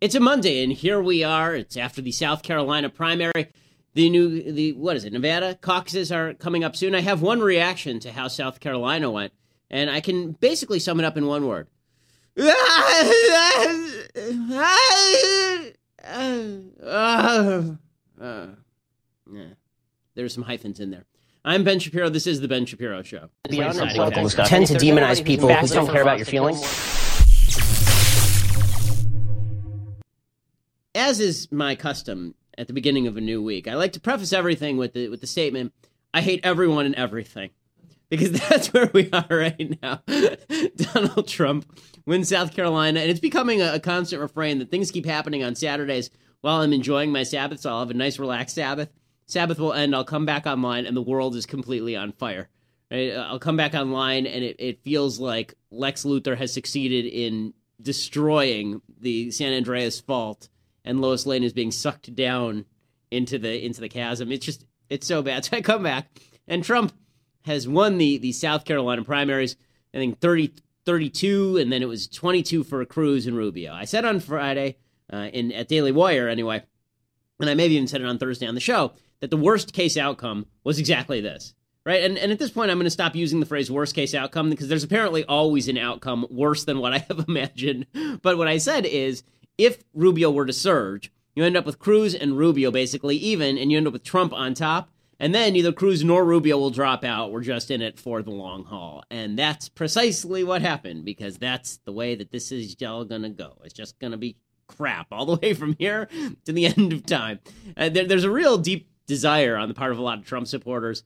It's a Monday, and here we are. It's after the South Carolina primary. The new, the what is it? Nevada caucuses are coming up soon. I have one reaction to how South Carolina went, and I can basically sum it up in one word. There's some hyphens in there. I'm Ben Shapiro. This is the Ben Shapiro Show. Tend to demonize people who don't care about your feelings. As is my custom at the beginning of a new week, I like to preface everything with the with the statement, "I hate everyone and everything." Because that's where we are right now. Donald Trump wins South Carolina, and it's becoming a, a constant refrain that things keep happening on Saturdays while I'm enjoying my Sabbath. So I'll have a nice, relaxed Sabbath. Sabbath will end. I'll come back online, and the world is completely on fire. Right? Uh, I'll come back online, and it, it feels like Lex Luthor has succeeded in destroying the San Andreas fault, and Lois Lane is being sucked down into the into the chasm. It's just it's so bad. So I come back, and Trump has won the the South Carolina primaries. I think 30, 32, and then it was 22 for Cruz and Rubio. I said on Friday, uh, in at Daily Wire anyway, and I maybe even said it on Thursday on the show that the worst case outcome was exactly this. Right. And, and at this point, I'm going to stop using the phrase worst case outcome because there's apparently always an outcome worse than what I have imagined. But what I said is if Rubio were to surge, you end up with Cruz and Rubio basically even, and you end up with Trump on top. And then neither Cruz nor Rubio will drop out. We're just in it for the long haul. And that's precisely what happened because that's the way that this is all going to go. It's just going to be crap all the way from here to the end of time. Uh, there, there's a real deep desire on the part of a lot of Trump supporters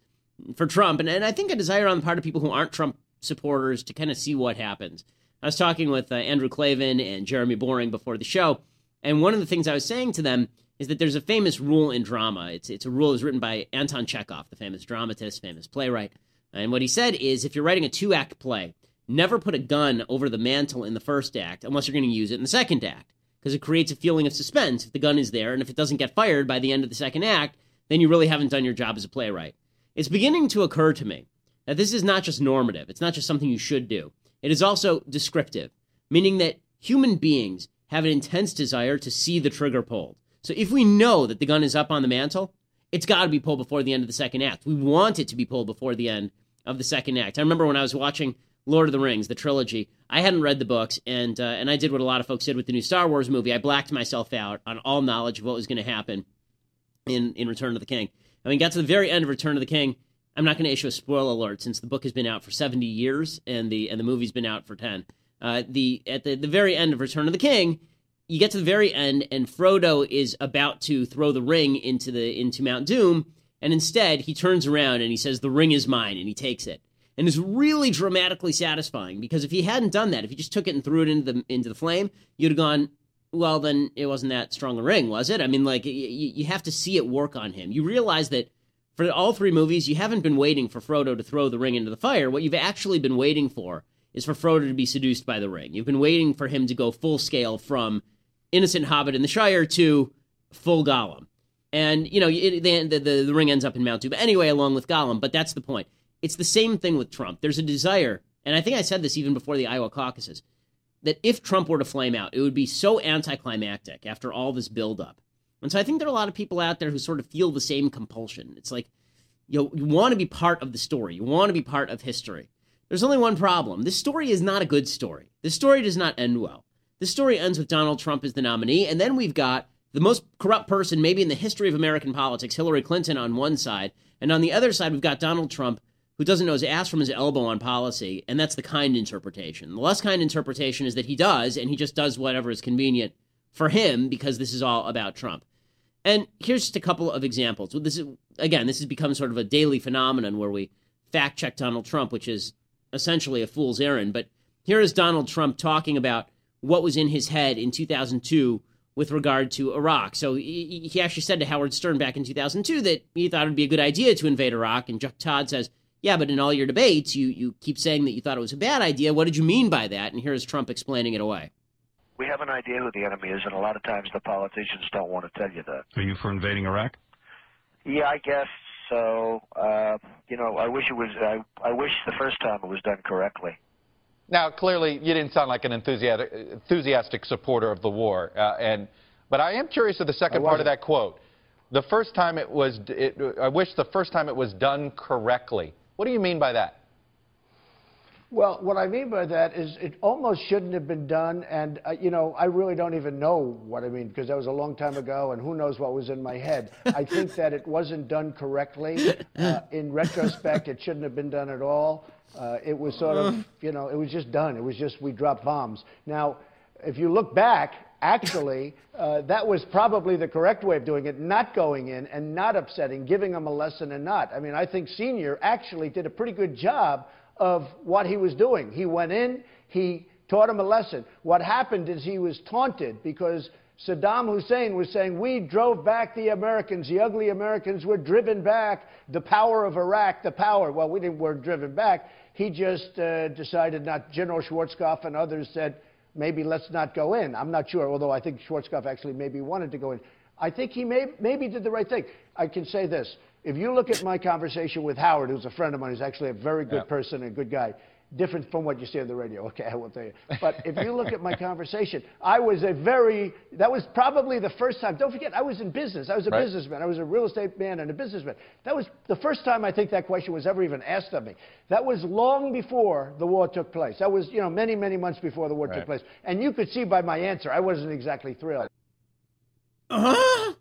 for Trump, and, and I think a desire on the part of people who aren't Trump supporters to kind of see what happens. I was talking with uh, Andrew Klavan and Jeremy Boring before the show, and one of the things I was saying to them is that there's a famous rule in drama. It's it's a rule that was written by Anton Chekhov, the famous dramatist, famous playwright. And what he said is if you're writing a two act play, never put a gun over the mantle in the first act unless you're going to use it in the second act, because it creates a feeling of suspense if the gun is there, and if it doesn't get fired by the end of the second act, then you really haven't done your job as a playwright. It's beginning to occur to me that this is not just normative, it's not just something you should do. It is also descriptive, meaning that human beings have an intense desire to see the trigger pulled. So if we know that the gun is up on the mantle, it's got to be pulled before the end of the second act. We want it to be pulled before the end of the second act. I remember when I was watching Lord of the Rings, the trilogy. I hadn't read the books, and uh, and I did what a lot of folks did with the new Star Wars movie. I blacked myself out on all knowledge of what was going to happen in in Return of the King. I mean, got to the very end of Return of the King. I'm not going to issue a spoiler alert since the book has been out for 70 years and the and the movie's been out for 10. Uh, the at the, the very end of Return of the King, you get to the very end and Frodo is about to throw the ring into the into Mount Doom, and instead he turns around and he says, "The ring is mine," and he takes it. And it's really dramatically satisfying because if he hadn't done that, if he just took it and threw it into the into the flame, you'd have gone, well, then it wasn't that strong a ring, was it? I mean, like, you, you have to see it work on him. You realize that for all three movies, you haven't been waiting for Frodo to throw the ring into the fire. What you've actually been waiting for is for Frodo to be seduced by the ring. You've been waiting for him to go full scale from innocent hobbit in the Shire to full Gollum. And, you know, it, the, the, the ring ends up in Mount Doom anyway, along with Gollum, but that's the point. It's the same thing with Trump. There's a desire, and I think I said this even before the Iowa caucuses that if Trump were to flame out, it would be so anticlimactic after all this buildup. And so I think there are a lot of people out there who sort of feel the same compulsion. It's like you, know, you want to be part of the story, you want to be part of history. There's only one problem. This story is not a good story. This story does not end well. This story ends with Donald Trump as the nominee, and then we've got the most corrupt person maybe in the history of American politics, Hillary Clinton, on one side, and on the other side, we've got Donald Trump who doesn't know his ass from his elbow on policy, and that's the kind interpretation. The less kind interpretation is that he does, and he just does whatever is convenient for him because this is all about Trump. And here's just a couple of examples. This is again, this has become sort of a daily phenomenon where we fact check Donald Trump, which is essentially a fool's errand. But here is Donald Trump talking about what was in his head in 2002 with regard to Iraq. So he, actually said to Howard Stern back in 2002 that he thought it would be a good idea to invade Iraq, and Chuck Todd says yeah, but in all your debates, you, you keep saying that you thought it was a bad idea. What did you mean by that? And here's Trump explaining it away. We have an idea who the enemy is, and a lot of times the politicians don't want to tell you that. Are you for invading Iraq? Yeah, I guess so. Uh, you know, I wish it was. I, I wish the first time it was done correctly. Now, clearly, you didn't sound like an enthusiastic, enthusiastic supporter of the war, uh, and but I am curious of the second part of that quote. The first time it was, it, I wish the first time it was done correctly. What do you mean by that? Well, what I mean by that is it almost shouldn't have been done, and uh, you know, I really don't even know what I mean because that was a long time ago, and who knows what was in my head. I think that it wasn't done correctly. Uh, in retrospect, it shouldn't have been done at all. Uh, it was sort of, you know, it was just done. It was just we dropped bombs. Now, if you look back, actually, uh, that was probably the correct way of doing it, not going in and not upsetting, giving them a lesson and not. I mean, I think Senior actually did a pretty good job of what he was doing. He went in, he taught him a lesson. What happened is he was taunted because Saddam Hussein was saying, We drove back the Americans. The ugly Americans were driven back. The power of Iraq, the power. Well, we didn't, were driven back. He just uh, decided not. General Schwarzkopf and others said, maybe let's not go in. I'm not sure, although I think Schwarzkopf actually maybe wanted to go in. I think he may, maybe did the right thing. I can say this. If you look at my conversation with Howard, who's a friend of mine, who's actually a very good person and a good guy, different from what you see on the radio. Okay, I will tell you. But if you look at my conversation, I was a very, that was probably the first time. Don't forget, I was in business. I was a right. businessman. I was a real estate man and a businessman. That was the first time I think that question was ever even asked of me. That was long before the war took place. That was, you know, many, many months before the war right. took place. And you could see by my answer, I wasn't exactly thrilled. Uh huh.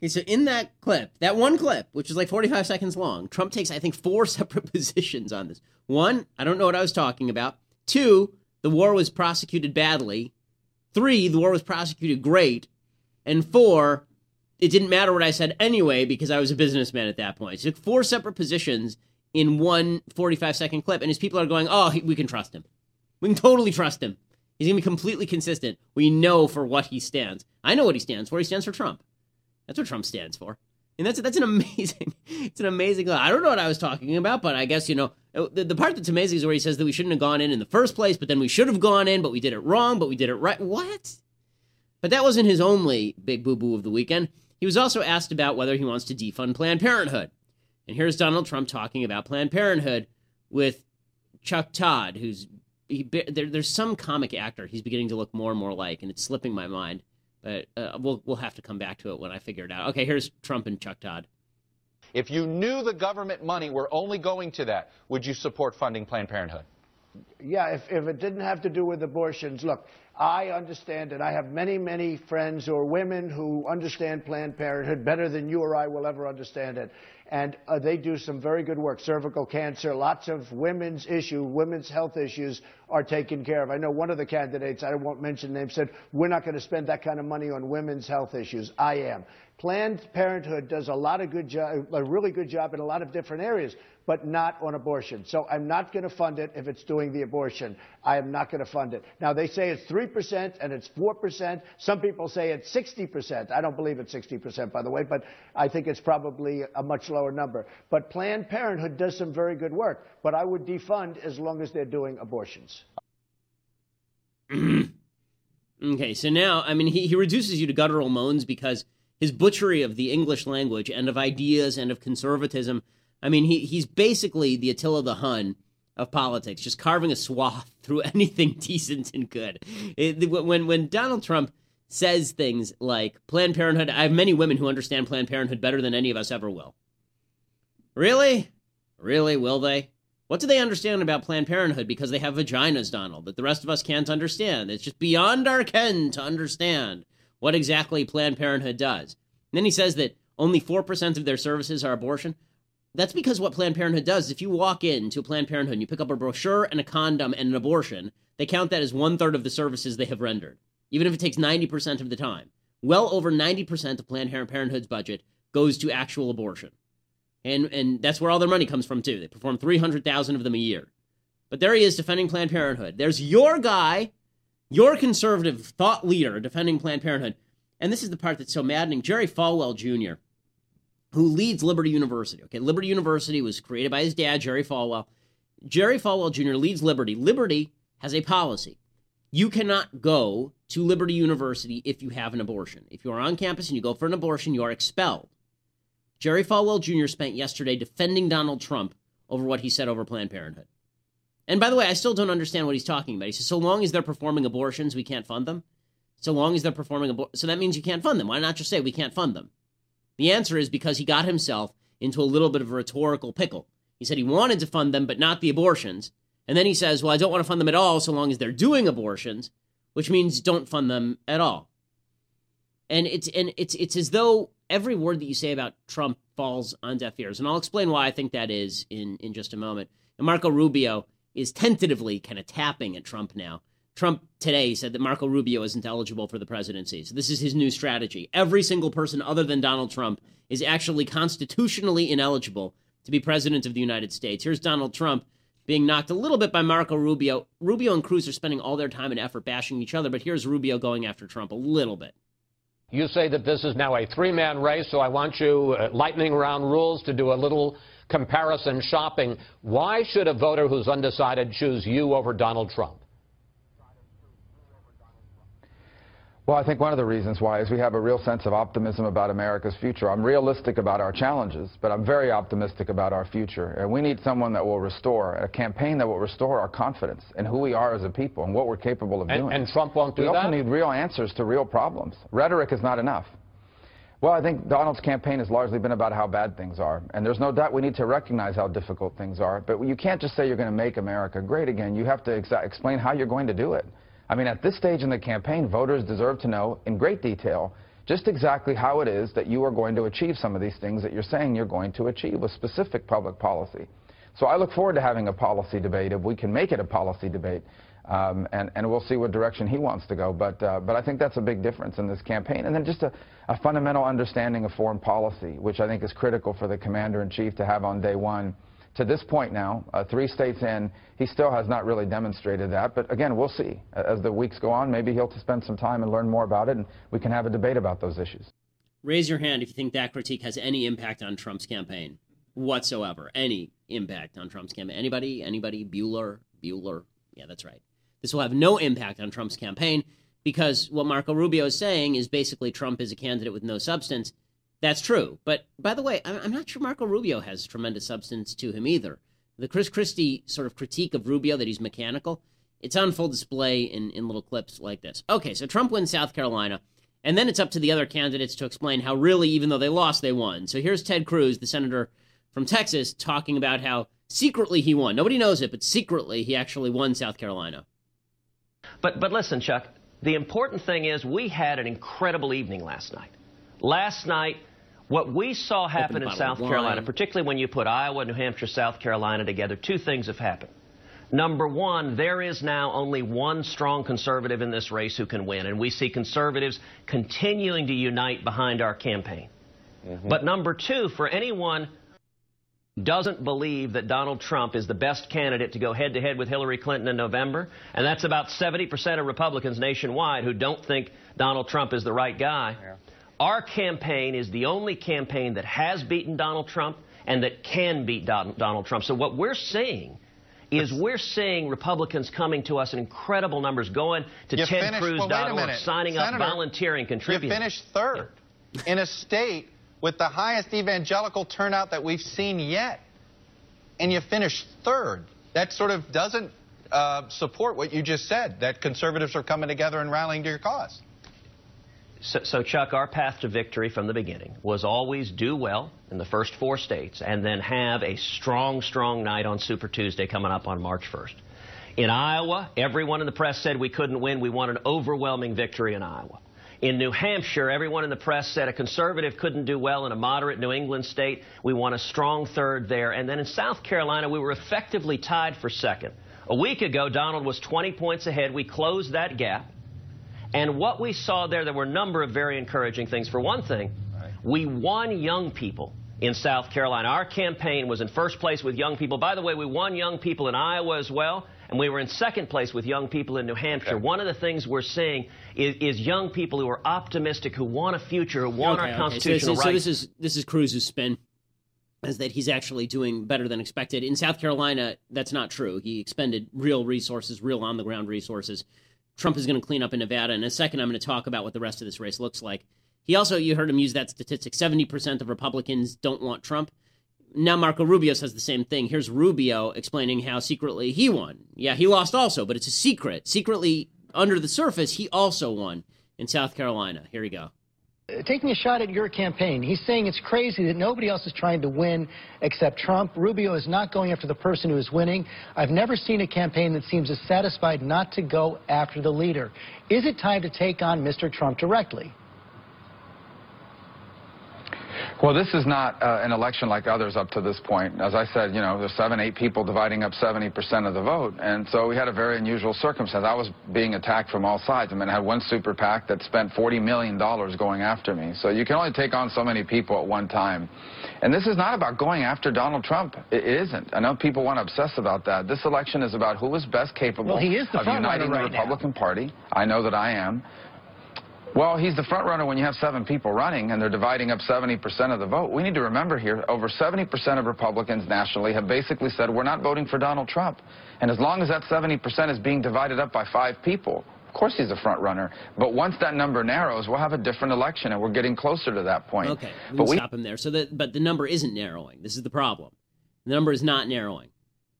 Okay, so in that clip, that one clip, which is like 45 seconds long, Trump takes, I think, four separate positions on this. One, I don't know what I was talking about. Two, the war was prosecuted badly. Three, the war was prosecuted great. And four, it didn't matter what I said anyway because I was a businessman at that point. He took four separate positions in one 45 second clip, and his people are going, oh, we can trust him. We can totally trust him. He's going to be completely consistent. We know for what he stands. I know what he stands for. He stands for Trump. That's what Trump stands for. And that's that's an amazing, it's an amazing. I don't know what I was talking about, but I guess you know uh, the, the part that's amazing is where he says that we shouldn't have gone in in the first place, but then we should have gone in, but we did it wrong, but we did it right. What? But that wasn't his only big boo boo of the weekend. He was also asked about whether he wants to defund Planned Parenthood. And here's Donald Trump talking about Planned Parenthood with Chuck Todd, who's he, there, there's some comic actor he's beginning to look more and more like, and it's slipping my mind. But uh, we'll we'll have to come back to it when I figure it out. Okay, here's Trump and Chuck Todd. If you knew the government money were only going to that, would you support funding Planned Parenthood? Yeah, if, if it didn't have to do with abortions, look, I understand it. I have many, many friends or women who understand Planned Parenthood better than you or I will ever understand it. And uh, they do some very good work. Cervical cancer, lots of women's issue, women's health issues are taken care of. I know one of the candidates, I won't mention names, said, we're not going to spend that kind of money on women's health issues. I am. Planned Parenthood does a lot of good job, a really good job in a lot of different areas but not on abortion. So I'm not going to fund it if it's doing the abortion. I am not going to fund it. Now, they say it's 3% and it's 4%. Some people say it's 60%. I don't believe it's 60%, by the way, but I think it's probably a much lower number. But Planned Parenthood does some very good work, but I would defund as long as they're doing abortions. okay, so now, I mean, he, he reduces you to guttural moans because his butchery of the English language and of ideas and of conservatism – I mean, he he's basically the Attila the Hun of politics, just carving a swath through anything decent and good. It, when when Donald Trump says things like Planned Parenthood, I have many women who understand Planned Parenthood better than any of us ever will. Really? Really, will they? What do they understand about Planned Parenthood because they have vaginas, Donald, that the rest of us can't understand? It's just beyond our ken to understand what exactly Planned Parenthood does. And then he says that only 4% of their services are abortion. That's because what Planned Parenthood does, if you walk into Planned Parenthood and you pick up a brochure and a condom and an abortion, they count that as one third of the services they have rendered, even if it takes 90% of the time. Well over 90% of Planned Parenthood's budget goes to actual abortion. And, and that's where all their money comes from, too. They perform 300,000 of them a year. But there he is defending Planned Parenthood. There's your guy, your conservative thought leader defending Planned Parenthood. And this is the part that's so maddening. Jerry Falwell Jr., who leads Liberty University. Okay, Liberty University was created by his dad, Jerry Falwell. Jerry Falwell Jr. leads Liberty. Liberty has a policy. You cannot go to Liberty University if you have an abortion. If you are on campus and you go for an abortion, you are expelled. Jerry Falwell Jr. spent yesterday defending Donald Trump over what he said over Planned Parenthood. And by the way, I still don't understand what he's talking about. He says, so long as they're performing abortions, we can't fund them. So long as they're performing abortions. So that means you can't fund them. Why not just say we can't fund them? The answer is because he got himself into a little bit of a rhetorical pickle. He said he wanted to fund them, but not the abortions. And then he says, well, I don't want to fund them at all so long as they're doing abortions, which means don't fund them at all. And it's and it's it's as though every word that you say about Trump falls on deaf ears. And I'll explain why I think that is in, in just a moment. And Marco Rubio is tentatively kind of tapping at Trump now. Trump today said that Marco Rubio isn't eligible for the presidency. So this is his new strategy. Every single person other than Donald Trump is actually constitutionally ineligible to be president of the United States. Here's Donald Trump being knocked a little bit by Marco Rubio. Rubio and Cruz are spending all their time and effort bashing each other, but here's Rubio going after Trump a little bit. You say that this is now a three-man race, so I want you, uh, lightning round rules, to do a little comparison shopping. Why should a voter who's undecided choose you over Donald Trump? Well, I think one of the reasons why is we have a real sense of optimism about America's future. I'm realistic about our challenges, but I'm very optimistic about our future. And we need someone that will restore, a campaign that will restore our confidence in who we are as a people and what we're capable of and, doing. And Trump won't do we that? We also need real answers to real problems. Rhetoric is not enough. Well, I think Donald's campaign has largely been about how bad things are. And there's no doubt we need to recognize how difficult things are. But you can't just say you're going to make America great again. You have to explain how you're going to do it. I mean, at this stage in the campaign, voters deserve to know in great detail just exactly how it is that you are going to achieve some of these things that you're saying you're going to achieve with specific public policy. So I look forward to having a policy debate if we can make it a policy debate. Um, and, and we'll see what direction he wants to go. But, uh, but I think that's a big difference in this campaign. And then just a, a fundamental understanding of foreign policy, which I think is critical for the commander-in-chief to have on day one. To this point now, uh, three states in, he still has not really demonstrated that. But again, we'll see. As the weeks go on, maybe he'll spend some time and learn more about it, and we can have a debate about those issues. Raise your hand if you think that critique has any impact on Trump's campaign whatsoever. Any impact on Trump's campaign. Anybody? Anybody? Bueller? Bueller? Yeah, that's right. This will have no impact on Trump's campaign because what Marco Rubio is saying is basically Trump is a candidate with no substance. That's true. But by the way, I'm not sure Marco Rubio has tremendous substance to him either. The Chris Christie sort of critique of Rubio that he's mechanical, it's on full display in, in little clips like this. Okay, so Trump wins South Carolina, and then it's up to the other candidates to explain how really, even though they lost, they won. So here's Ted Cruz, the senator from Texas, talking about how secretly he won. Nobody knows it, but secretly he actually won South Carolina. But, but listen, Chuck, the important thing is we had an incredible evening last night. Last night, what we saw happen in South Carolina, particularly when you put Iowa, New Hampshire, South Carolina together, two things have happened. Number one, there is now only one strong conservative in this race who can win, and we see conservatives continuing to unite behind our campaign. Mm-hmm. But number two, for anyone doesn't believe that Donald Trump is the best candidate to go head to head with Hillary Clinton in November, and that's about 70% of Republicans nationwide who don't think Donald Trump is the right guy. Yeah. Our campaign is the only campaign that has beaten Donald Trump and that can beat Don Donald Trump. So what we're seeing is we're seeing Republicans coming to us in incredible numbers, going to tedcruz.org, well, signing Senator, up, volunteering, contributing. You finished third in a state with the highest evangelical turnout that we've seen yet, and you finished third. That sort of doesn't uh, support what you just said, that conservatives are coming together and rallying to your cause. So, so, Chuck, our path to victory from the beginning was always do well in the first four states and then have a strong, strong night on Super Tuesday coming up on March 1st. In Iowa, everyone in the press said we couldn't win. We won an overwhelming victory in Iowa. In New Hampshire, everyone in the press said a conservative couldn't do well in a moderate New England state. We won a strong third there. And then in South Carolina, we were effectively tied for second. A week ago, Donald was 20 points ahead. We closed that gap. And what we saw there, there were a number of very encouraging things. For one thing, we won young people in South Carolina. Our campaign was in first place with young people. By the way, we won young people in Iowa as well, and we were in second place with young people in New Hampshire. Okay. One of the things we're seeing is, is, young people who are optimistic, who want a future, who want okay, our constitutional okay. so, so, rights. So this is this is Cruz's spin. Is that he's actually doing better than expected. In South Carolina, that's not true. He expended real resources, real on the ground resources Trump is going to clean up in Nevada. In a second, I'm going to talk about what the rest of this race looks like. He also, you heard him use that statistic 70% of Republicans don't want Trump. Now Marco Rubio says the same thing. Here's Rubio explaining how secretly he won. Yeah, he lost also, but it's a secret. Secretly, under the surface, he also won in South Carolina. Here we go taking a shot at your campaign. He's saying it's crazy that nobody else is trying to win except Trump. Rubio is not going after the person who is winning. I've never seen a campaign that seems as satisfied not to go after the leader. Is it time to take on Mr. Trump directly? Well, this is not uh, an election like others up to this point. As I said, you know, there's seven, eight people dividing up 70% of the vote. And so we had a very unusual circumstance. I was being attacked from all sides. I mean, I had one super PAC that spent $40 million going after me. So you can only take on so many people at one time. And this is not about going after Donald Trump. It isn't. I know people want to obsess about that. This election is about who is best capable well, is of uniting right the Republican now. Party. I know that I am. Well, he's the front runner when you have seven people running and they're dividing up 70% of the vote. We need to remember here, over 70% of Republicans nationally have basically said, we're not voting for Donald Trump. And as long as that 70% is being divided up by five people, of course he's a front runner. But once that number narrows, we'll have a different election, and we're getting closer to that point. Okay, but we stop him there. So that, but the number isn't narrowing. This is the problem. The number is not narrowing.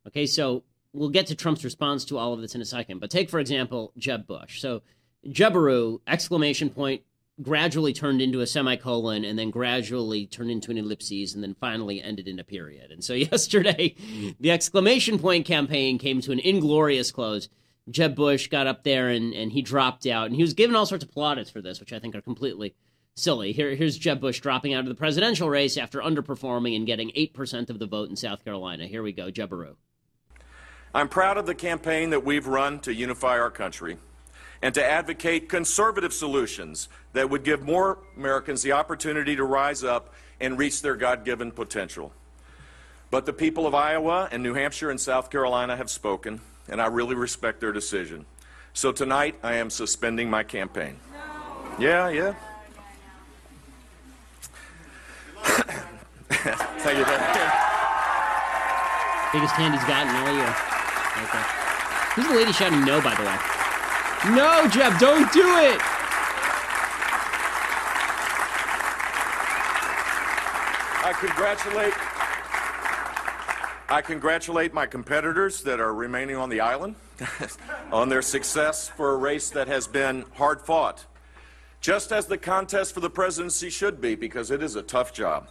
Okay, so we'll get to Trump's response to all of this in a second. But take, for example, Jeb Bush. So Jebaru, exclamation point, gradually turned into a semicolon and then gradually turned into an ellipses and then finally ended in a period. And so yesterday, the exclamation point campaign came to an inglorious close. Jeb Bush got up there and, and he dropped out. And he was given all sorts of plaudits for this, which I think are completely silly. Here, here's Jeb Bush dropping out of the presidential race after underperforming and getting 8% of the vote in South Carolina. Here we go, Jebaru. I'm proud of the campaign that we've run to unify our country and to advocate conservative solutions that would give more Americans the opportunity to rise up and reach their God given potential. But the people of Iowa and New Hampshire and South Carolina have spoken, and I really respect their decision. So tonight, I am suspending my campaign. Yeah, yeah. Thank you. Biggest hand he's gotten all year. Who's the lady shouting no, by the way? No, Jeb, don't do it. I congratulate I congratulate my competitors that are remaining on the island on their success for a race that has been hard fought. Just as the contest for the presidency should be, because it is a tough job.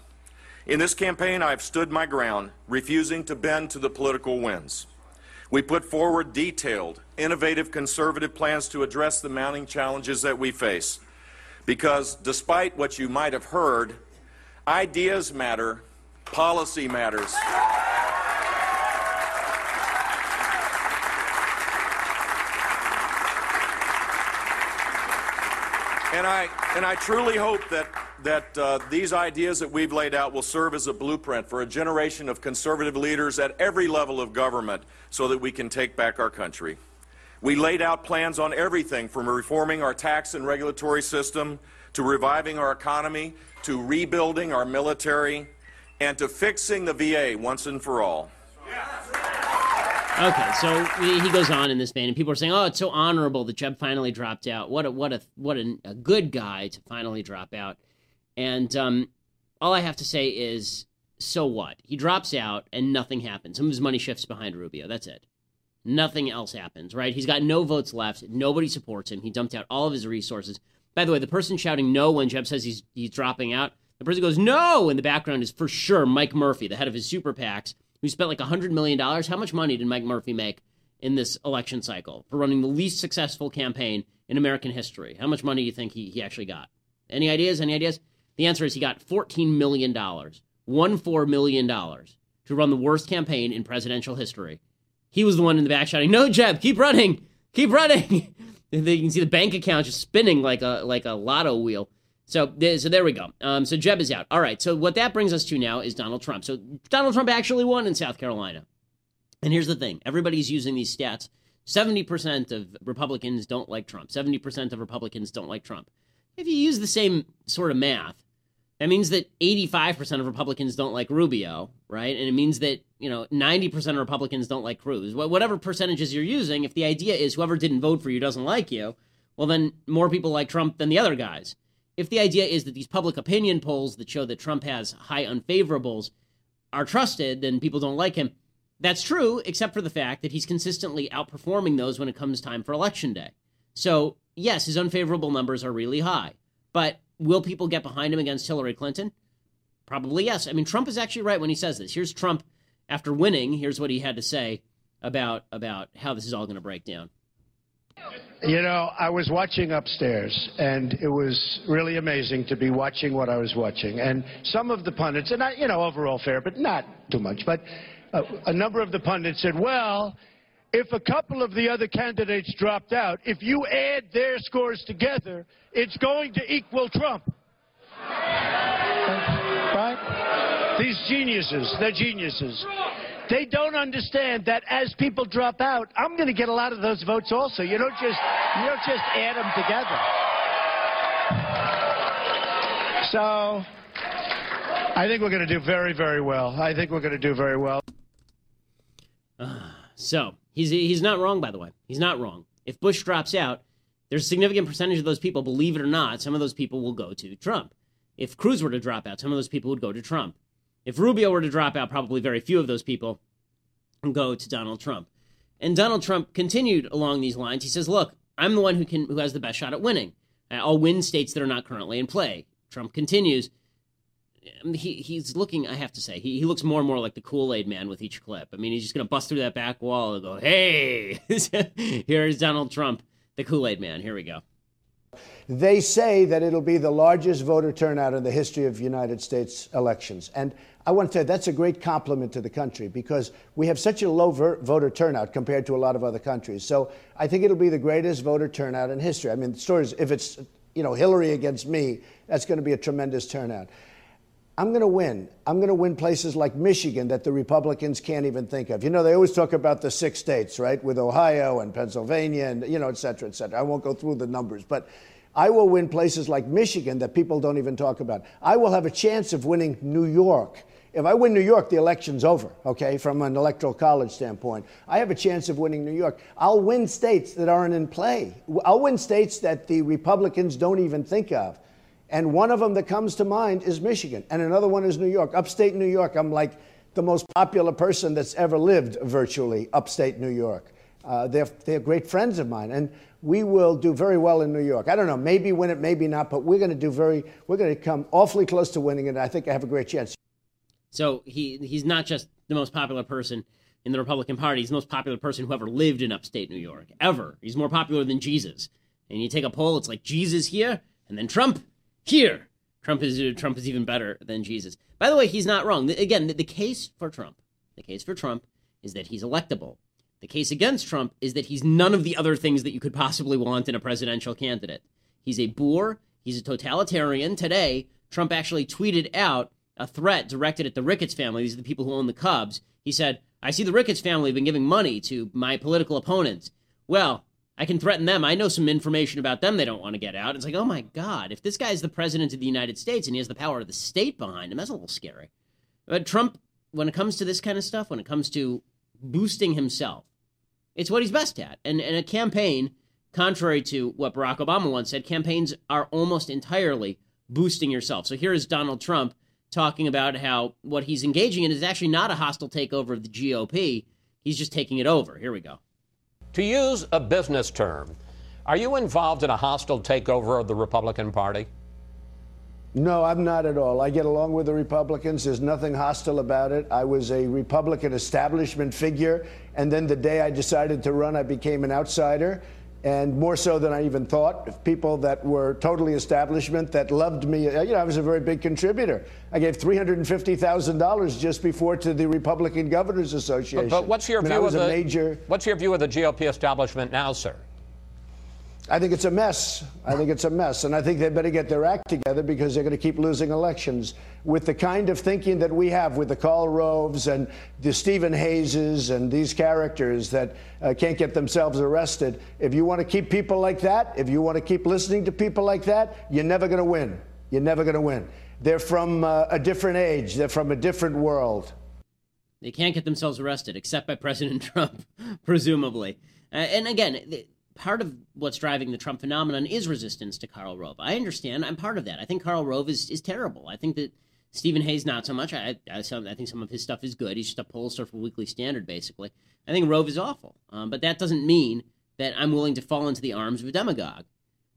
In this campaign, I've stood my ground, refusing to bend to the political winds. We put forward detailed, innovative conservative plans to address the mounting challenges that we face. Because despite what you might have heard, ideas matter, policy matters. And I, and I truly hope that, that uh, these ideas that we've laid out will serve as a blueprint for a generation of conservative leaders at every level of government so that we can take back our country. We laid out plans on everything from reforming our tax and regulatory system to reviving our economy to rebuilding our military and to fixing the VA once and for all. Okay, so he goes on in this vein, and people are saying, "Oh, it's so honorable that Jeb finally dropped out. What a what a what a, a good guy to finally drop out." And um, all I have to say is, so what? He drops out, and nothing happens. Some of his money shifts behind Rubio. That's it. Nothing else happens, right? He's got no votes left. Nobody supports him. He dumped out all of his resources. By the way, the person shouting no when Jeb says he's he's dropping out, the person goes no in the background is for sure Mike Murphy, the head of his super PACs who spent like $100 million. How much money did Mike Murphy make in this election cycle for running the least successful campaign in American history? How much money do you think he, he actually got? Any ideas? Any ideas? The answer is he got $14 million, one four million dollars to run the worst campaign in presidential history. He was the one in the back shouting, "No, Jeb, keep running, keep running." you can see the bank account just spinning like a like a lotto wheel. So, so there we go. Um, so Jeb is out. All right. So what that brings us to now is Donald Trump. So Donald Trump actually won in South Carolina. And here's the thing: everybody's using these stats. Seventy percent of Republicans don't like Trump. Seventy percent of Republicans don't like Trump. If you use the same sort of math, that means that eighty-five percent of Republicans don't like Rubio, right? And it means that you know ninety percent of Republicans don't like Cruz. Whatever percentages you're using, if the idea is whoever didn't vote for you doesn't like you, well then more people like Trump than the other guys if the idea is that these public opinion polls that show that Trump has high unfavorables are trusted, then people don't like him. That's true, except for the fact that he's consistently outperforming those when it comes time for election day. So, yes, his unfavorable numbers are really high. But will people get behind him against Hillary Clinton? Probably yes. I mean, Trump is actually right when he says this. Here's Trump after winning. Here's what he had to say about about how this is all going to break down. You know, I was watching upstairs, and it was really amazing to be watching what I was watching. And some of the pundits, and I, you know, overall fair, but not too much, but uh, a number of the pundits said, well, if a couple of the other candidates dropped out, if you add their scores together, it's going to equal Trump. Right? These geniuses, they're geniuses. They don't understand that as people drop out, I'm going to get a lot of those votes also. You don't just you don't just add them together. So I think we're going to do very, very well. I think we're going to do very well. Uh, so he's he's not wrong, by the way. He's not wrong. If Bush drops out, there's a significant percentage of those people, believe it or not, some of those people will go to Trump. If Cruz were to drop out, some of those people would go to Trump. If Rubio were to drop out, probably very few of those people go to Donald Trump. And Donald Trump continued along these lines. He says, "Look, I'm the one who can who has the best shot at winning. I'll win states that are not currently in play." Trump continues. Um, he he's looking. I have to say, he, he looks more and more like the Kool Aid Man with each clip. I mean, he's just to bust through that back wall and go, "Hey, here's Donald Trump, the Kool Aid Man. Here we go." They say that it'll be the largest voter turnout in the history of United States elections. And I want to say that's a great compliment to the country because we have such a low ver- voter turnout compared to a lot of other countries. So I think it'll be the greatest voter turnout in history. I mean, the stories, if it's, you know, Hillary against me, that's going to be a tremendous turnout. I'm going to win. I'm going to win places like Michigan that the Republicans can't even think of. You know, they always talk about the six states, right, with Ohio and Pennsylvania and, you know, et cetera, et cetera. I won't go through the numbers, but I will win places like Michigan that people don't even talk about. I will have a chance of winning New York. If I win New York, the election's over, okay, from an electoral college standpoint. I have a chance of winning New York. I'll win states that aren't in play. I'll win states that the Republicans don't even think of. And one of them that comes to mind is Michigan, and another one is New York. Upstate New York, I'm like the most popular person that's ever lived virtually upstate New York. Uh, they're, they're great friends of mine, and we will do very well in New York. I don't know, maybe win it, maybe not, but we're going to do very, we're going to come awfully close to winning it. I think I have a great chance. So he he's not just the most popular person in the Republican Party; he's the most popular person who ever lived in upstate New York ever. He's more popular than Jesus. And you take a poll, it's like Jesus here, and then Trump here. Trump is Trump is even better than Jesus. By the way, he's not wrong. Again, the, the case for Trump, the case for Trump is that he's electable. The case against Trump is that he's none of the other things that you could possibly want in a presidential candidate. He's a boor. He's a totalitarian. Today, Trump actually tweeted out a threat directed at the Ricketts family. These are the people who own the Cubs. He said, I see the Ricketts family have been giving money to my political opponents. Well, I can threaten them. I know some information about them they don't want to get out. It's like, oh my God, if this guy's the president of the United States and he has the power of the state behind him, that's a little scary. But Trump, when it comes to this kind of stuff, when it comes to boosting himself, it's what he's best at. And, and a campaign, contrary to what Barack Obama once said, campaigns are almost entirely boosting yourself. So here is Donald Trump talking about how what he's engaging in is actually not a hostile takeover of the GOP. He's just taking it over. Here we go. To use a business term, are you involved in a hostile takeover of the Republican Party? No, I'm not at all. I get along with the Republicans. There's nothing hostile about it. I was a Republican establishment figure, and then the day I decided to run, I became an outsider and more so than I even thought. People that were totally establishment that loved me. Uh, you know, I was a very big contributor. I gave three hundred and fifty thousand dollars just before to the Republican Governors Association. But, but what's your I mean, view of the major? What's your view of the GOP establishment now, sir? I think it's a mess. I think it's a mess. And I think they better get their act together because they're going to keep losing elections. With the kind of thinking that we have with the Karl Roves and the Stephen Hayeses and these characters that uh, can't get themselves arrested, if you want to keep people like that, if you want to keep listening to people like that, you're never going to win. You're never going to win. They're from uh, a different age, they're from a different world. They can't get themselves arrested except by President Trump, presumably. Uh, and again, part of what's driving the Trump phenomenon is resistance to Karl Rove. I understand. I'm part of that. I think Karl Rove is, is terrible. I think that Stephen Hayes, not so much. I, I, I, think some of his stuff is good. He's just a pollster for Weekly Standard, basically. I think Rove is awful. Um, but that doesn't mean that I'm willing to fall into the arms of a demagogue.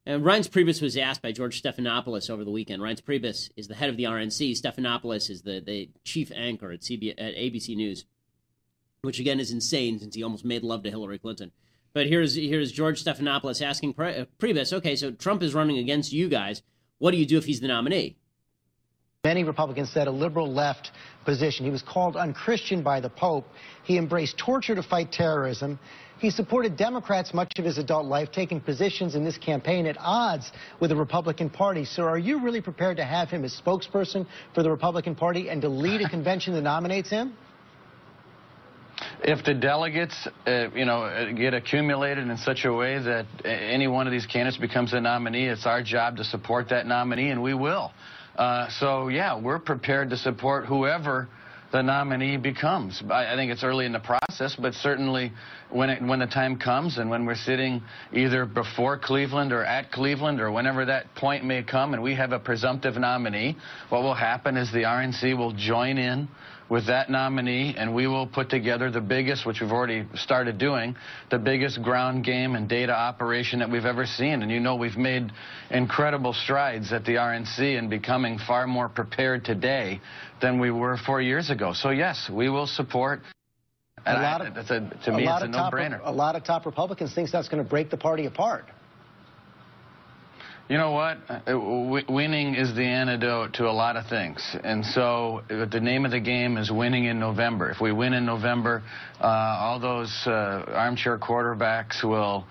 And Reince Priebus was asked by George Stephanopoulos over the weekend. Reince Priebus is the head of the RNC. Stephanopoulos is the, the chief anchor at, CB, at ABC News, which again is insane since he almost made love to Hillary Clinton. But here's here's George Stephanopoulos asking uh, Priebus, okay, so Trump is running against you guys. What do you do if he's the nominee? Many Republicans said a liberal left position. He was called unchristian by the Pope. He embraced torture to fight terrorism. He supported Democrats much of his adult life, taking positions in this campaign at odds with the Republican Party. So are you really prepared to have him as spokesperson for the Republican Party and to lead a convention that nominates him? If the delegates, uh, you know, get accumulated in such a way that any one of these candidates becomes a nominee, it's our job to support that nominee, and we will. Uh, so, yeah, we're prepared to support whoever the nominee becomes. I, I think it's early in the process, but certainly when, it, when the time comes and when we're sitting either before Cleveland or at Cleveland or whenever that point may come and we have a presumptive nominee, what will happen is the RNC will join in with that nominee, and we will put together the biggest, which we've already started doing, the biggest ground game and data operation that we've ever seen. And you know we've made incredible strides at the RNC in becoming far more prepared today than we were four years ago. So yes, we will support. And a lot of, I, a, to me, it's a no-brainer. A lot of top Republicans think that's going to break the party apart. You know what? Uh, winning is the antidote to a lot of things. And so uh, the name of the game is winning in November. If we win in November, uh, all those uh, armchair quarterbacks will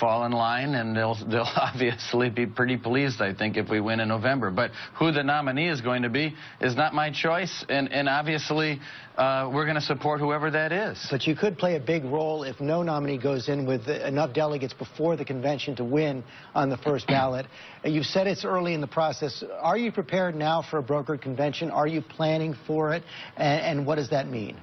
fall in line, and they'll they'll obviously be pretty pleased, I think, if we win in November. But who the nominee is going to be is not my choice, and and obviously uh, we're going to support whoever that is. But you could play a big role if no nominee goes in with enough delegates before the convention to win on the first ballot. You've said it's early in the process. Are you prepared now for a brokered convention? Are you planning for it? and, and what does that mean?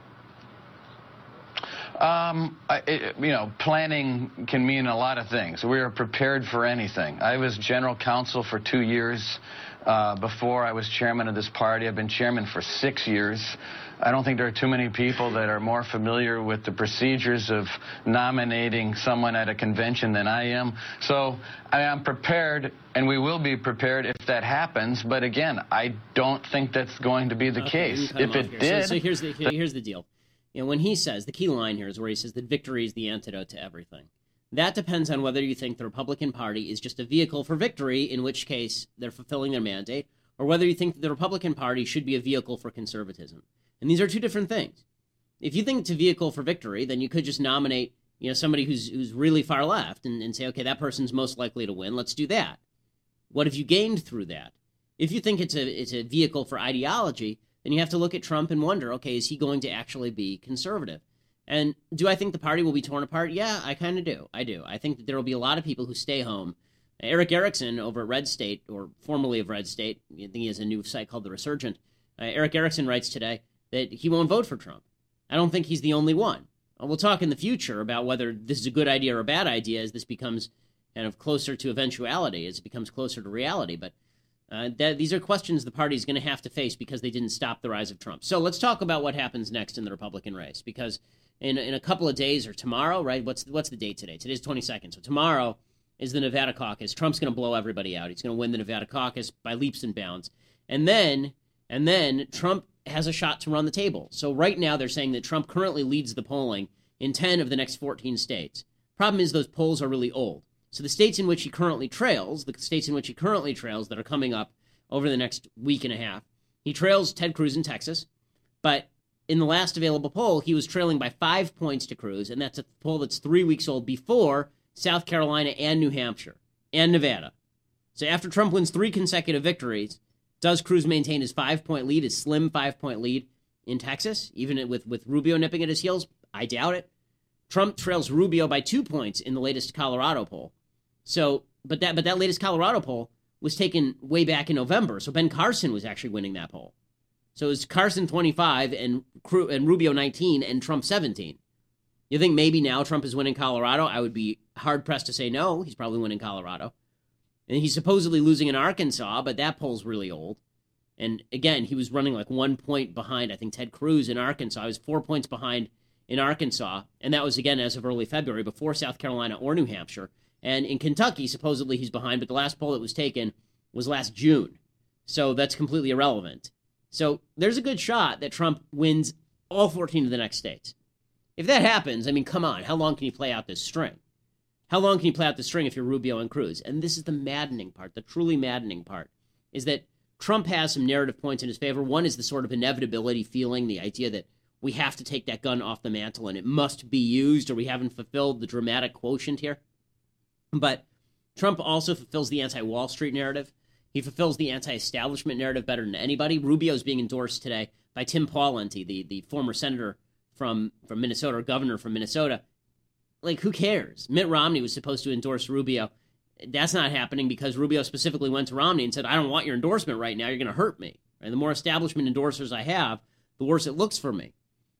Um, it, you know, planning can mean a lot of things. We are prepared for anything. I was general counsel for two years uh, before I was chairman of this party. I've been chairman for six years. I don't think there are too many people that are more familiar with the procedures of nominating someone at a convention than I am. So I am prepared, and we will be prepared if that happens. But again, I don't think that's going to be the okay, case. If it here. did, so, so here's the here's the deal you know, when he says the key line here is where he says that victory is the antidote to everything. That depends on whether you think the Republican Party is just a vehicle for victory, in which case they're fulfilling their mandate, or whether you think the Republican Party should be a vehicle for conservatism. And these are two different things. If you think it's a vehicle for victory, then you could just nominate, you know, somebody who's who's really far left and, and say, okay, that person's most likely to win. Let's do that. What have you gained through that? If you think it's a it's a vehicle for ideology, then you have to look at Trump and wonder, okay, is he going to actually be conservative? And do I think the party will be torn apart? Yeah, I kind of do. I do. I think that there will be a lot of people who stay home. Erick Erickson over at Red State, or formerly of Red State, I think he has a new site called The Resurgent. Uh, Erick Erickson writes today that he won't vote for Trump. I don't think he's the only one. Uh, we'll talk in the future about whether this is a good idea or a bad idea as this becomes kind of closer to eventuality, as it becomes closer to reality. But uh, these are questions the party is going to have to face because they didn't stop the rise of Trump. So let's talk about what happens next in the Republican race. Because in, in a couple of days or tomorrow, right? What's what's the date today? Today's 22nd. So tomorrow is the Nevada caucus. Trump's going to blow everybody out. He's going to win the Nevada caucus by leaps and bounds. And then and then Trump has a shot to run the table. So right now they're saying that Trump currently leads the polling in 10 of the next 14 states. Problem is those polls are really old. So the states in which he currently trails, the states in which he currently trails that are coming up over the next week and a half, he trails Ted Cruz in Texas, but in the last available poll, he was trailing by five points to Cruz, and that's a poll that's three weeks old before South Carolina and New Hampshire and Nevada. So after Trump wins three consecutive victories, does Cruz maintain his five point lead, his slim five point lead in Texas, even with, with Rubio nipping at his heels? I doubt it. Trump trails Rubio by two points in the latest Colorado poll. So, but that but that latest Colorado poll was taken way back in November. So Ben Carson was actually winning that poll. So it was Carson 25 and and Rubio 19 and Trump 17. You think maybe now Trump is winning Colorado? I would be hard pressed to say no. He's probably winning Colorado. And he's supposedly losing in Arkansas, but that poll's really old. And again, he was running like one point behind, I think, Ted Cruz in Arkansas. He was four points behind in Arkansas. And that was, again, as of early February, before South Carolina or New Hampshire. And in Kentucky, supposedly he's behind, but the last poll that was taken was last June. So that's completely irrelevant. So there's a good shot that Trump wins all 14 of the next states. If that happens, I mean, come on, how long can you play out this string? How long can you play out the string if you're Rubio and Cruz? And this is the maddening part, the truly maddening part, is that Trump has some narrative points in his favor. One is the sort of inevitability feeling, the idea that we have to take that gun off the mantle and it must be used, or we haven't fulfilled the dramatic quotient here. But Trump also fulfills the anti Wall Street narrative. He fulfills the anti establishment narrative better than anybody. Rubio is being endorsed today by Tim Pawlenty, the, the former senator from, from Minnesota, or governor from Minnesota. Like, who cares? Mitt Romney was supposed to endorse Rubio. That's not happening because Rubio specifically went to Romney and said, I don't want your endorsement right now. You're going to hurt me. And the more establishment endorsers I have, the worse it looks for me.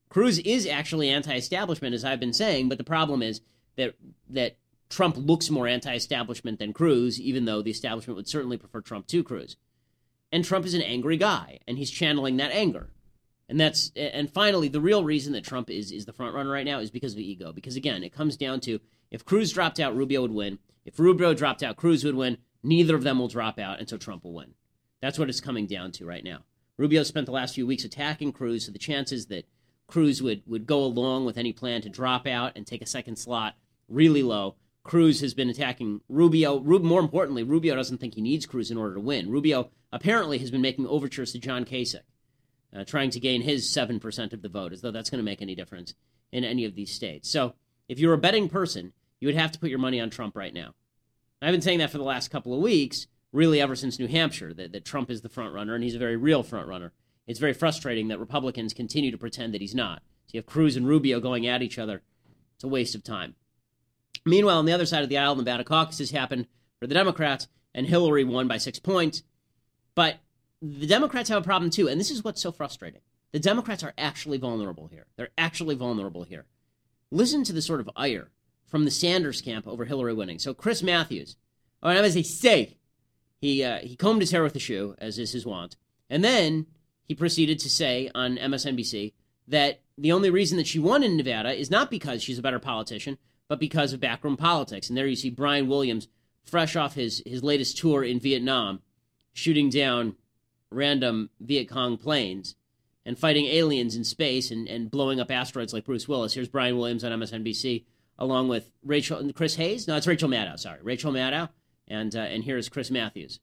Cruz is actually anti-establishment, as I've been saying, but the problem is that that Trump looks more anti-establishment than Cruz, even though the establishment would certainly prefer Trump to Cruz. And Trump is an angry guy, and he's channeling that anger. And that's and finally, the real reason that Trump is is the front runner right now is because of ego. Because again, it comes down to if Cruz dropped out, Rubio would win. If Rubio dropped out, Cruz would win. Neither of them will drop out, and so Trump will win. That's what it's coming down to right now. Rubio spent the last few weeks attacking Cruz, so the chances that Cruz would would go along with any plan to drop out and take a second slot really low. Cruz has been attacking Rubio. More importantly, Rubio doesn't think he needs Cruz in order to win. Rubio apparently has been making overtures to John Kasich uh, trying to gain his 7% of the vote, as though that's going to make any difference in any of these states. So if you're a betting person, you would have to put your money on Trump right now. I've been saying that for the last couple of weeks, really ever since New Hampshire, that, that Trump is the front runner, and he's a very real front runner. It's very frustrating that Republicans continue to pretend that he's not. So you have Cruz and Rubio going at each other. It's a waste of time. Meanwhile, on the other side of the aisle, Nevada caucuses happened for the Democrats, and Hillary won by six points. But the Democrats have a problem too, and this is what's so frustrating. The Democrats are actually vulnerable here. They're actually vulnerable here. Listen to the sort of ire from the Sanders camp over Hillary winning. So Chris Matthews, and as they say, he uh, he combed his hair with a shoe, as is his wont, and then he proceeded to say on MSNBC that the only reason that she won in Nevada is not because she's a better politician, but because of backroom politics. And there you see Brian Williams, fresh off his his latest tour in Vietnam, shooting down random Viet Cong planes and fighting aliens in space and, and blowing up asteroids like Bruce Willis. Here's Brian Williams on MSNBC, along with Rachel and Chris Hayes. No, it's Rachel Maddow. Sorry, Rachel Maddow, and uh, and here's Chris Matthews.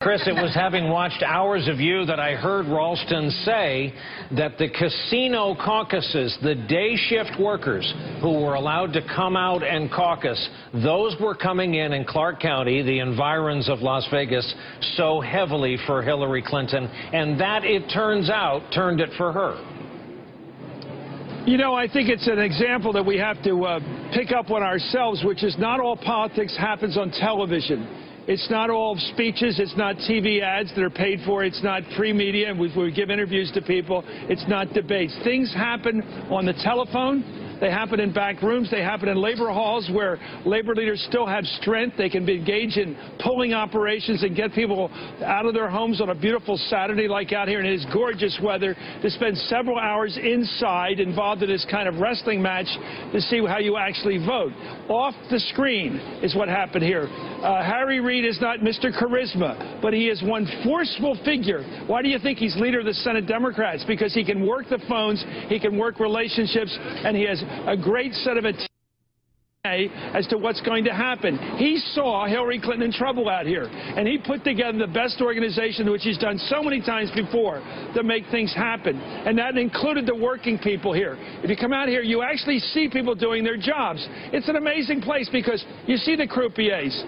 Chris, it was having watched hours of you that I heard Ralston say that the casino caucuses, the day shift workers who were allowed to come out and caucus, those were coming in in Clark County, the environs of Las Vegas, so heavily for Hillary Clinton, and that, it turns out, turned it for her. You know, I think it's an example that we have to uh, pick up on ourselves, which is not all politics happens on television. It's not all speeches. It's not TV ads that are paid for. It's not free media. We, we give interviews to people. It's not debates. Things happen on the telephone. They happen in back rooms. They happen in labor halls where labor leaders still have strength. They can be engaged in pulling operations and get people out of their homes on a beautiful Saturday like out here in this gorgeous weather to spend several hours inside involved in this kind of wrestling match to see how you actually vote. Off the screen is what happened here. Uh, Harry Reid is not Mr. Charisma, but he is one forceful figure. Why do you think he's leader of the Senate Democrats? Because he can work the phones, he can work relationships, and he has a great set of a as to what's going to happen. He saw Hillary Clinton in trouble out here, and he put together the best organization, which he's done so many times before, to make things happen. And that included the working people here. If you come out here, you actually see people doing their jobs. It's an amazing place because you see the croupiers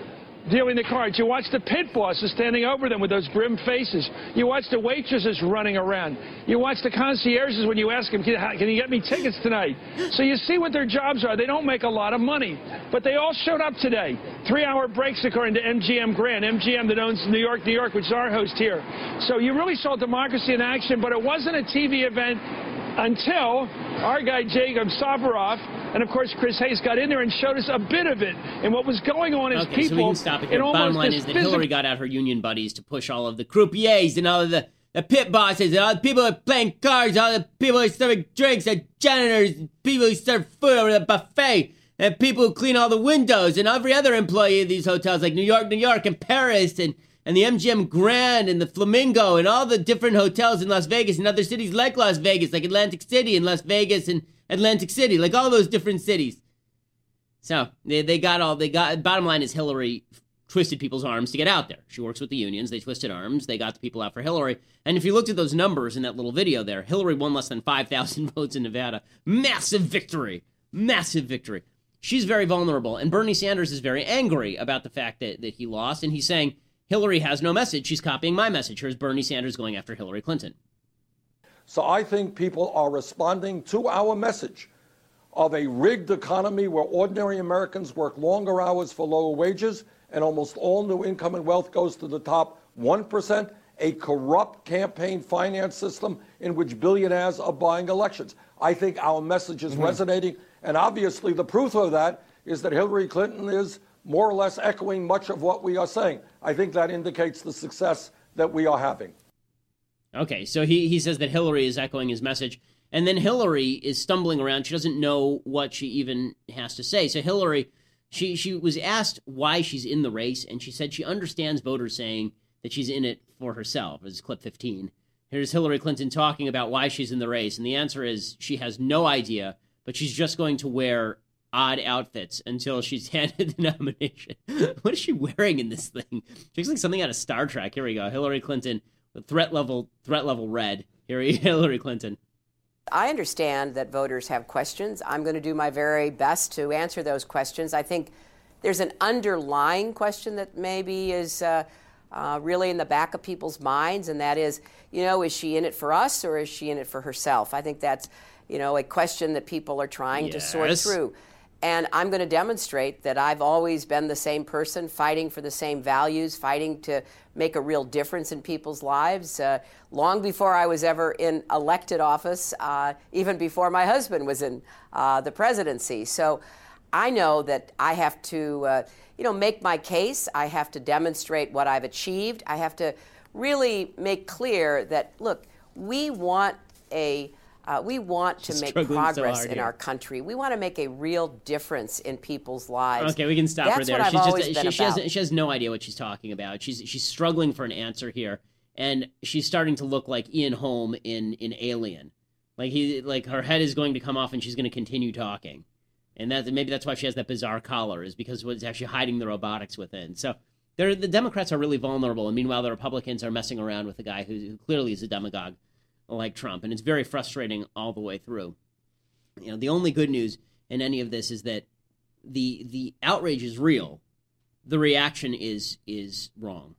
dealing the cards. You watch the pit bosses standing over them with those grim faces. You watch the waitresses running around. You watch the concierges when you ask them, can, can you get me tickets tonight? So you see what their jobs are. They don't make a lot of money, but they all showed up today. Three-hour breaks according to MGM Grand, MGM that owns New York, New York, which is our host here. So you really saw democracy in action, but it wasn't a TV event until our guy Jacob Soboroff and of course Chris Hayes got in there and showed us a bit of it. And what was going on is okay, people. So we can stop it here. Bottom line is that Hillary got out her union buddies to push all of the croupiers and all of the the pit bosses, and all the people who are playing cards, all the people who serving drinks, the janitors, people who serve food over the buffet, and people who clean all the windows, and every other employee of these hotels, like New York, New York, and Paris, and and the MGM Grand and the Flamingo and all the different hotels in Las Vegas and other cities like Las Vegas, like Atlantic City and Las Vegas and Atlantic City, like all those different cities. So they, they got all they got. Bottom line is Hillary twisted people's arms to get out there. She works with the unions. They twisted arms. They got the people out for Hillary. And if you looked at those numbers in that little video there, Hillary won less than 5,000 votes in Nevada. Massive victory. Massive victory. She's very vulnerable. And Bernie Sanders is very angry about the fact that, that he lost. And he's saying, Hillary has no message. She's copying my message. Here's Bernie Sanders going after Hillary Clinton. So I think people are responding to our message of a rigged economy where ordinary Americans work longer hours for lower wages and almost all new income and wealth goes to the top 1%, a corrupt campaign finance system in which billionaires are buying elections. I think our message is mm-hmm. resonating. And obviously, the proof of that is that Hillary Clinton is more or less echoing much of what we are saying. I think that indicates the success that we are having. Okay, so he, he says that Hillary is echoing his message. And then Hillary is stumbling around. She doesn't know what she even has to say. So Hillary, she she was asked why she's in the race, and she said she understands voters saying that she's in it for herself. This is clip 15. Here's Hillary Clinton talking about why she's in the race, and the answer is she has no idea, but she's just going to wear odd outfits until she's handed the nomination. what is she wearing in this thing? She looks like something out of Star Trek. Here we go. Hillary Clinton, threat level, threat level red. Here, Hillary Clinton. I understand that voters have questions. I'm going to do my very best to answer those questions. I think there's an underlying question that maybe is uh, uh, really in the back of people's minds, and that is, you know, is she in it for us or is she in it for herself? I think that's, you know, a question that people are trying yes. to sort through. And I'm going to demonstrate that I've always been the same person, fighting for the same values, fighting to make a real difference in people's lives. Uh, long before I was ever in elected office, uh, even before my husband was in uh, the presidency. So I know that I have to, uh, you know, make my case. I have to demonstrate what I've achieved. I have to really make clear that, look, we want a uh, we want to make progress so in our country. We want to make a real difference in people's lives. Okay, we can stop That's her there. What she's I've just she, she, has, she has no idea what she's talking about. She's she's struggling for an answer here, and she's starting to look like Ian Holm in in Alien. Like he like her head is going to come off, and she's going to continue talking, and that maybe that's why she has that bizarre collar is because what's actually hiding the robotics within. So. the Democrats are really vulnerable, and meanwhile, the Republicans are messing around with a guy who, who clearly is a demagogue like Trump, and it's very frustrating all the way through. You know, the only good news in any of this is that the the outrage is real. The reaction is is wrong.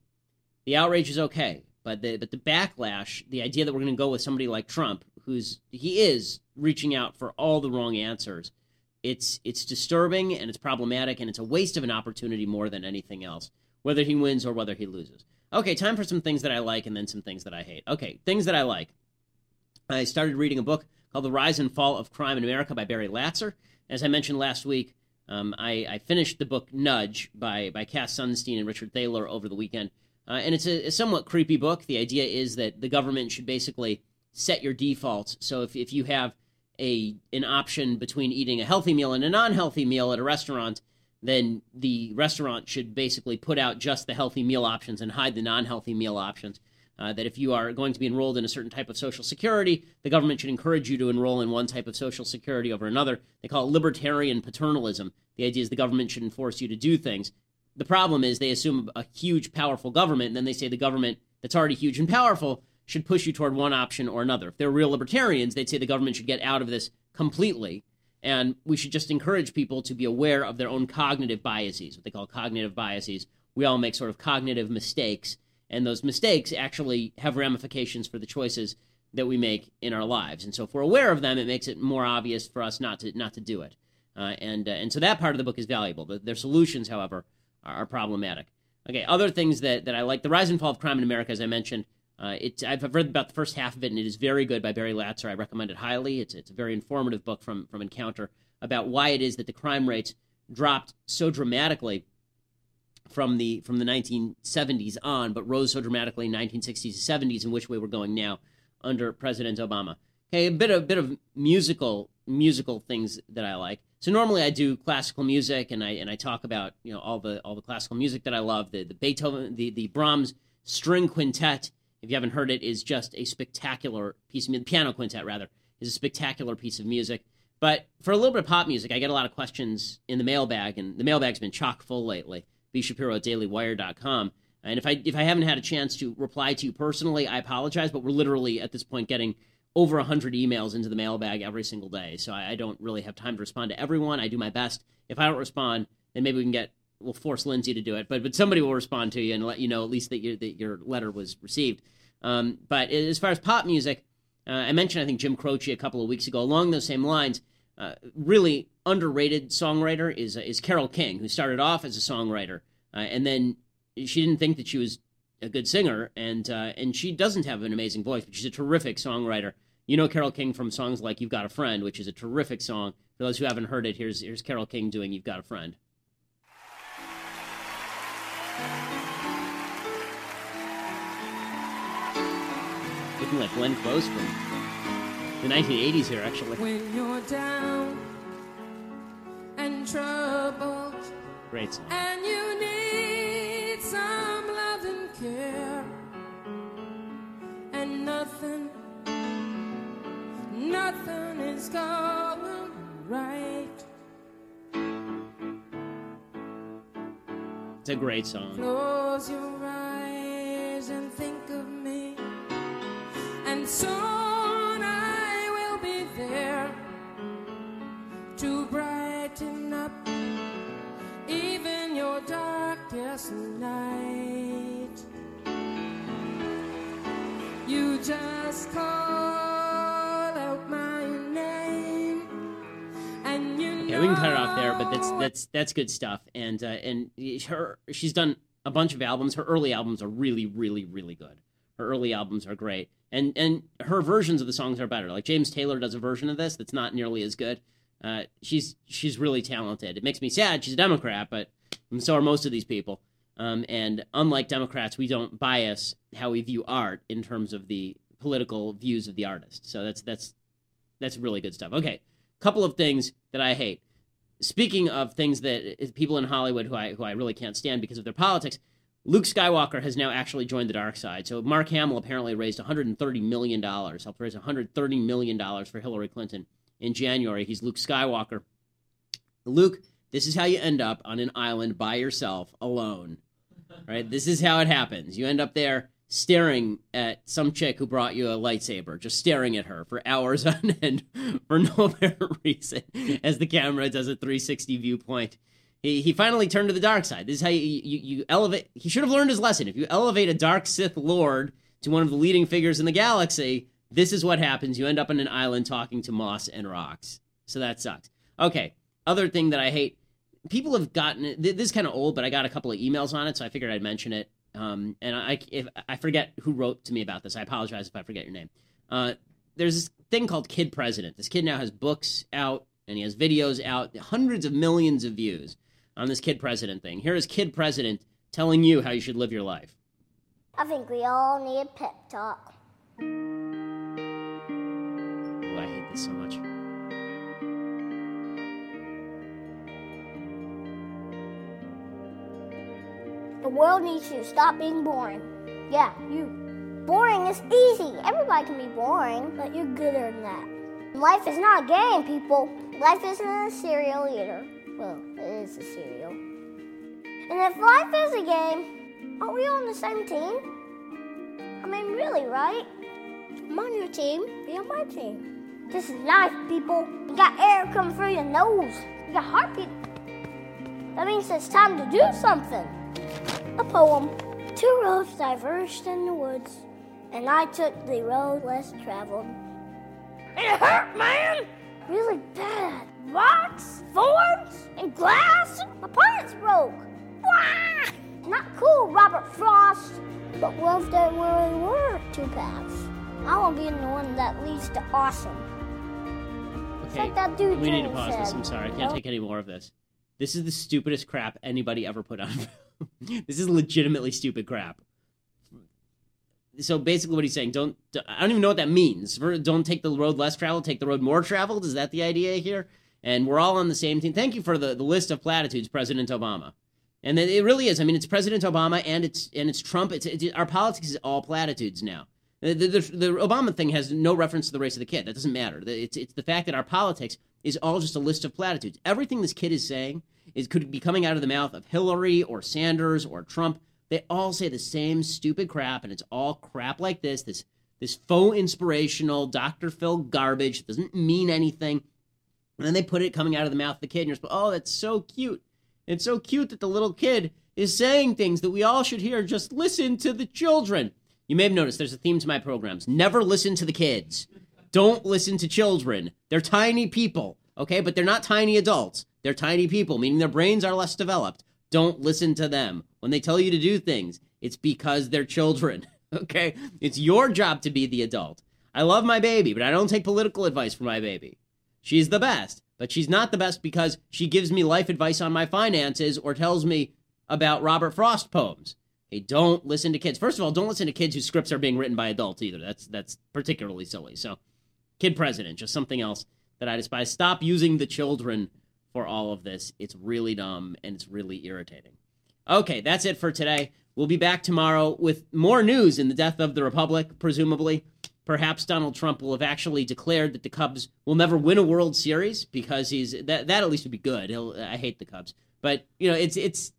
The outrage is okay, but the but the backlash, the idea that we're going to go with somebody like Trump, who's he is reaching out for all the wrong answers. It's it's disturbing and it's problematic and it's a waste of an opportunity more than anything else, whether he wins or whether he loses. Okay, time for some things that I like and then some things that I hate. Okay, things that I like. I started reading a book called The Rise and Fall of Crime in America by Barry Latzer. As I mentioned last week, um, I, I, finished the book Nudge by, by Cass Sunstein and Richard Thaler over the weekend. Uh, and it's a, a, somewhat creepy book. The idea is that the government should basically set your defaults. So if, if you have a an option between eating a healthy meal and a non-healthy meal at a restaurant, then the restaurant should basically put out just the healthy meal options and hide the non-healthy meal options. Uh, that if you are going to be enrolled in a certain type of social security, the government should encourage you to enroll in one type of social security over another. They call it libertarian paternalism. The idea is the government should enforce you to do things. The problem is they assume a huge, powerful government, and then they say the government that's already huge and powerful should push you toward one option or another. If they're real libertarians, they'd say the government should get out of this completely, and we should just encourage people to be aware of their own cognitive biases, what they call cognitive biases. We all make sort of cognitive mistakes and those mistakes actually have ramifications for the choices that we make in our lives. And so, if we're aware of them, it makes it more obvious for us not to not to do it. Uh, and uh, and so that part of the book is valuable. The, their solutions, however, are, are, problematic. Okay, other things that, that I like: the rise and fall of crime in America, as I mentioned. Uh, I've read about the first half of it, and it is very good by Barry Latzer. I recommend it highly. It's it's a very informative book from from Encounter about why it is that the crime rates dropped so dramatically from the from the 1970s on, but rose so dramatically in 1960s and 70s, in which way we're going now under President Obama. Okay, a bit of bit of musical musical things that I like. So normally I do classical music and I and I talk about you know all the all the classical music that I love. The the Beethoven the the Brahms string quintet. If you haven't heard it, is just a spectacular piece of music. Piano quintet rather is a spectacular piece of music. But for a little bit of pop music, I get a lot of questions in the mailbag, and the mailbag's been chock full lately. B Shapiro at DailyWire.com. And if I if I haven't had a chance to reply to you personally, I apologize. But we're literally at this point getting over 100 emails into the mailbag every single day. So I, I, don't really have time to respond to everyone. I do my best. If I don't respond, then maybe we can get, we'll force Lindsay to do it. But but somebody will respond to you and let you know at least that, your that your letter was received. Um, but as far as pop music, uh, I mentioned, I think, Jim Croce a couple of weeks ago. Along those same lines, uh, really underrated songwriter is, uh, is Carole King, who started off as a songwriter. Uh, and then she didn't think that she was a good singer, and uh, and she doesn't have an amazing voice, but she's a terrific songwriter. You know Carole King from songs like "You've Got a Friend," which is a terrific song. For those who haven't heard it, here's here's Carole King doing "You've Got a Friend." Looking like Glenn Close from the 1980s here, actually. When you're down and troubled, great song. And you need some love and care, and nothing nothing is going right. It's a great song. Close your eyes and think of me, and soon to brighten up even your darkest night. You just call. out my name and we can cut it off there, but that's that's that's good stuff. And uh, and her she's done a bunch of albums. Her early albums are really really really good. Her early albums are great, and and her versions of the songs are better. Like James Taylor does a version of this that's not nearly as good. Uh, she's she's really talented. It makes me sad. She's a Democrat, but so are most of these people. Um, and unlike Democrats, we don't bias how we view art in terms of the political views of the artist. So that's that's that's really good stuff. Okay, couple of things that I hate speaking of things that people in Hollywood who I who I really can't stand because of their politics, Luke Skywalker has now actually joined the dark side. So Mark Hamill apparently raised 130 million dollars, helped raise 130 million dollars for Hillary Clinton in January. He's Luke Skywalker. Luke, this is how you end up on an island by yourself, alone. Right? This is how it happens. You end up there staring at some chick who brought you a lightsaber, just staring at her for hours on end for no apparent reason as the camera does a 360 viewpoint. He, he finally turned to the dark side. This is how you, you, you elevate. He should have learned his lesson. If you elevate a dark Sith Lord to one of the leading figures in the galaxy, this is what happens. You end up on an island talking to moss and rocks. So that sucks. Okay, other thing that I hate. People have gotten this is kind of old, but I got a couple of emails on it, so I figured I'd mention it. Um, and I, if I forget who wrote to me about this, I apologize if I forget your name. Uh, there's this thing called Kid President. This kid now has books out and he has videos out, hundreds of millions of views on this Kid President thing. Here is Kid President telling you how you should live your life. I think we all need a pep talk. So much. The world needs you to stop being boring. Yeah, you. Boring is easy. Everybody can be boring, but you're gooder than that. Life is not a game, people. Life isn't a cereal either. Well, it is a cereal. And if life is a game, aren't we all on the same team? I mean, really, right? I'm on your team, be on my team. This is life, people. You got air coming through your nose. You got heartbeat. That means it's time to do something. A poem. Two roads diverged in the woods, and I took the road less traveled. It hurt, man! Really bad. Rocks, thorns, and glass. My pants broke. Wah! Not cool, Robert Frost. But what if there really were two paths? I want to be in the one that leads to awesome. Okay, like that dude we need to pause said. this. I'm sorry, I can't take any more of this. This is the stupidest crap anybody ever put on this is legitimately stupid crap. So basically, what he's saying, don't I don't even know what that means. Don't take the road less traveled, take the road more traveled. Is that the idea here? And we're all on the same team. Thank you for the, the list of platitudes, President Obama. And it really is. I mean, it's President Obama and it's and it's Trump. It's, it's our politics is all platitudes now. Uh, the, the, the, Obama thing has no reference to the race of the kid. That doesn't matter. It's, it's the fact that our politics is all just a list of platitudes. Everything this kid is saying is could be coming out of the mouth of Hillary or Sanders or Trump. They all say the same stupid crap, and it's all crap like this. This this faux inspirational Dr. Phil garbage that doesn't mean anything. And then they put it coming out of the mouth of the kid, and you're supposed, oh, that's so cute. It's so cute that the little kid is saying things that we all should hear. Just listen to the children. You may have noticed there's a theme to my programs. Never listen to the kids. Don't listen to children. They're tiny people, okay? But they're not tiny adults. They're tiny people, meaning their brains are less developed. Don't listen to them. When they tell you to do things, it's because they're children, okay? It's your job to be the adult. I love my baby, but I don't take political advice from my baby. She's the best, but she's not the best because she gives me life advice on my finances or tells me about Robert Frost poems. Hey, don't listen to kids. First of all, don't listen to kids whose scripts are being written by adults either. That's that's particularly silly. So, kid president, just something else that I despise. Stop using the children for all of this. It's really dumb and it's really irritating. Okay, that's it for today. We'll be back tomorrow with more news in the death of the republic, presumably. Perhaps Donald Trump will have actually declared that the Cubs will never win a World Series because he's that that at least would be good. He'll, I hate the Cubs, but you know it's it's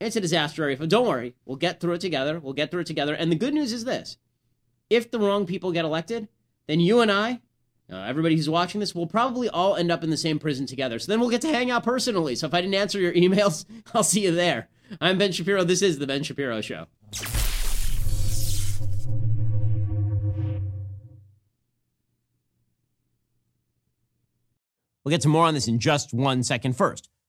it's a disaster area. But don't worry, we'll get through it together. We'll get through it together. And the good news is this if the wrong people get elected, then you and I, uh, everybody who's watching this, will probably all end up in the same prison together. So then we'll get to hang out personally. So if I didn't answer your emails, I'll see you there. I'm Ben Shapiro. This is The Ben Shapiro Show. We'll get to more on this in just one second. First,